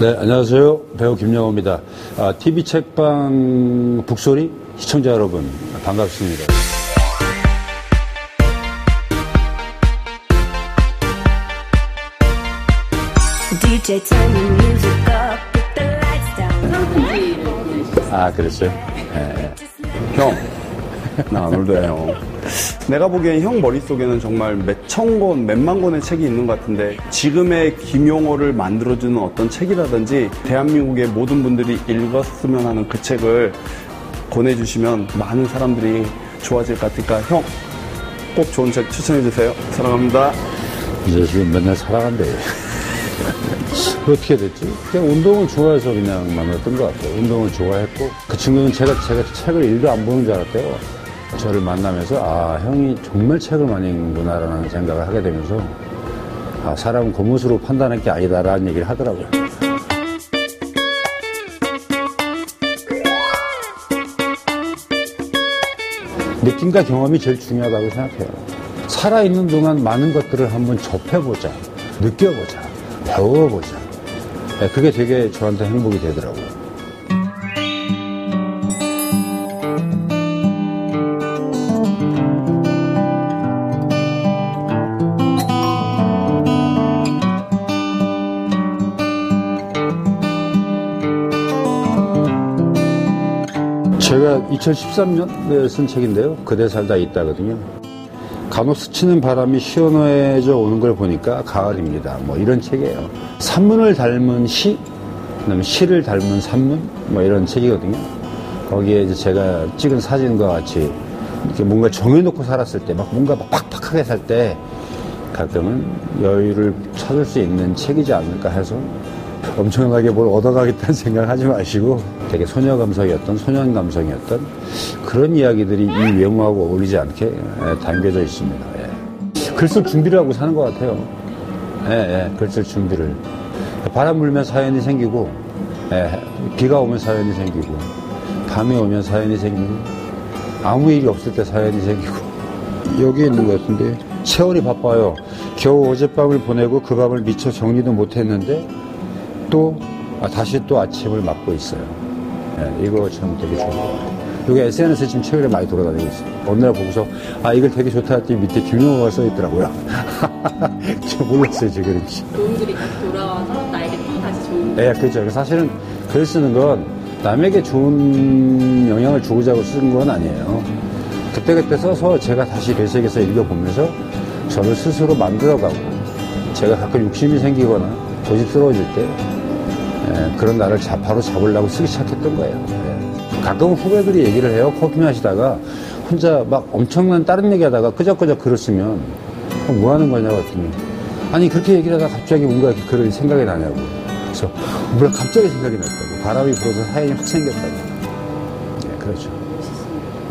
네, 안녕하세요. 배우 김영호입니다. 아, TV 책방 북소리 시청자 여러분, 반갑습니다. 아, 그랬어요? 예, 형, 나 아놀드예요. 내가 보기엔 형 머릿속에는 정말 몇천 권, 몇만 권의 책이 있는 것 같은데 지금의 김용호를 만들어주는 어떤 책이라든지 대한민국의 모든 분들이 읽었으면 하는 그 책을 권해주시면 많은 사람들이 좋아질 것 같으니까 형, 꼭 좋은 책 추천해주세요. 사랑합니다. 이제 지금 맨날 살아간대. 어떻게 됐지? 그냥 운동을 좋아해서 그냥 만났던 것 같아요. 운동을 좋아했고, 그 친구는 제가, 제가 책을 일도 안 보는 줄 알았대요. 저를 만나면서, 아, 형이 정말 책을 많이 읽는구나라는 생각을 하게 되면서, 아, 사람은 겉모습으로 판단할 게 아니다라는 얘기를 하더라고요. 느낌과 경험이 제일 중요하다고 생각해요. 살아있는 동안 많은 것들을 한번 접해보자, 느껴보자, 배워보자. 네, 그게 되게 저한테 행복이 되더라고요. 제가 2013년에 쓴 책인데요. 그대 살다 있다거든요. 간혹 스치는 바람이 시원해져 오는 걸 보니까 가을입니다. 뭐 이런 책이에요. 산문을 닮은 시, 그다음에 시를 닮은 산문, 뭐 이런 책이거든요. 거기에 이제 제가 찍은 사진과 같이 이렇게 뭔가 정해놓고 살았을 때, 막 뭔가 막 팍팍하게 살 때 가끔은 여유를 찾을 수 있는 책이지 않을까 해서 엄청나게 뭘 얻어가겠다는 생각 하지 마시고 되게 소녀 감성이었던 소년 감성이었던 그런 이야기들이 이 외모하고 어울리지 않게 예, 담겨져 있습니다. 예. 글쓸 준비를 하고 사는 것 같아요. 예, 예, 글쓸 준비를. 바람 불면 사연이 생기고, 예, 비가 오면 사연이 생기고, 밤이 오면 사연이 생기고, 아무 일이 없을 때 사연이 생기고, 여기에 있는 것 같은데, 세월이 바빠요. 겨우 어젯밤을 보내고 그 밤을 미처 정리도 못했는데, 또 아, 다시 또 아침을 맞고 있어요. 예, 이거 참 되게 좋은 것 같아요. 이게 SNS에 지금 최근에 많이 돌아다니고 있어요. 어느 날 보고서 아 이걸 되게 좋다 했더니 밑에 김용호가 써 있더라고요. 저 몰랐어요 지금. 좋은 글이 돌아와서 나에게 또 다시 좋은 예, 그렇죠. 사실은 글 쓰는 건 남에게 좋은 영향을 주고자 고 쓰는 건 아니에요. 그때그때 써서 제가 다시 배색해서 읽어보면서 저를 스스로 만들어가고 제가 가끔 욕심이 생기거나 고집스러워질 때 예, 그런 나를 자, 바로 잡으려고 쓰기 시작했던 거예요. 예. 가끔 후배들이 얘기를 해요. 커피 마시다가 혼자 막 엄청난 다른 얘기 하다가 끄적끄적 글을 쓰면 뭐 하는 거냐고 했더니 아니 그렇게 얘기를 하다가 갑자기 뭔가 이렇게 글을 생각이 나냐고 그래서 뭐야 갑자기 생각이 났다고 바람이 불어서 사연이 확 생겼다고 예, 그렇죠.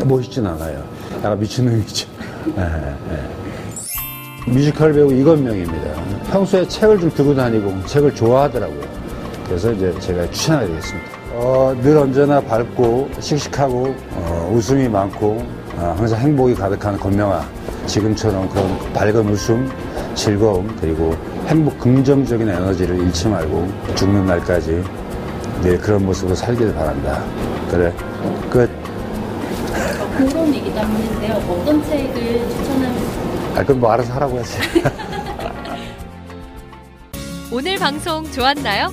멋있진 않아요. 약간 미친놈이죠. 예, 예. 뮤지컬 배우 이건명입니다. 평소에 책을 좀 들고 다니고 책을 좋아하더라고요. 그래서 이제 제가 추천하게 되겠습니다. 어, 늘 언제나 밝고 씩씩하고 어, 웃음이 많고 어, 항상 행복이 가득한 권명아 지금처럼 그런 밝은 웃음, 즐거움 그리고 행복 긍정적인 에너지를 잃지 말고 죽는 날까지 늘 그런 모습으로 살기를 바란다. 그래 끝. 공론이기 때문인데요. 어떤 책을 추천하면 아, 그럼 뭐 알아서 하라고 하지. 오늘 방송 좋았나요?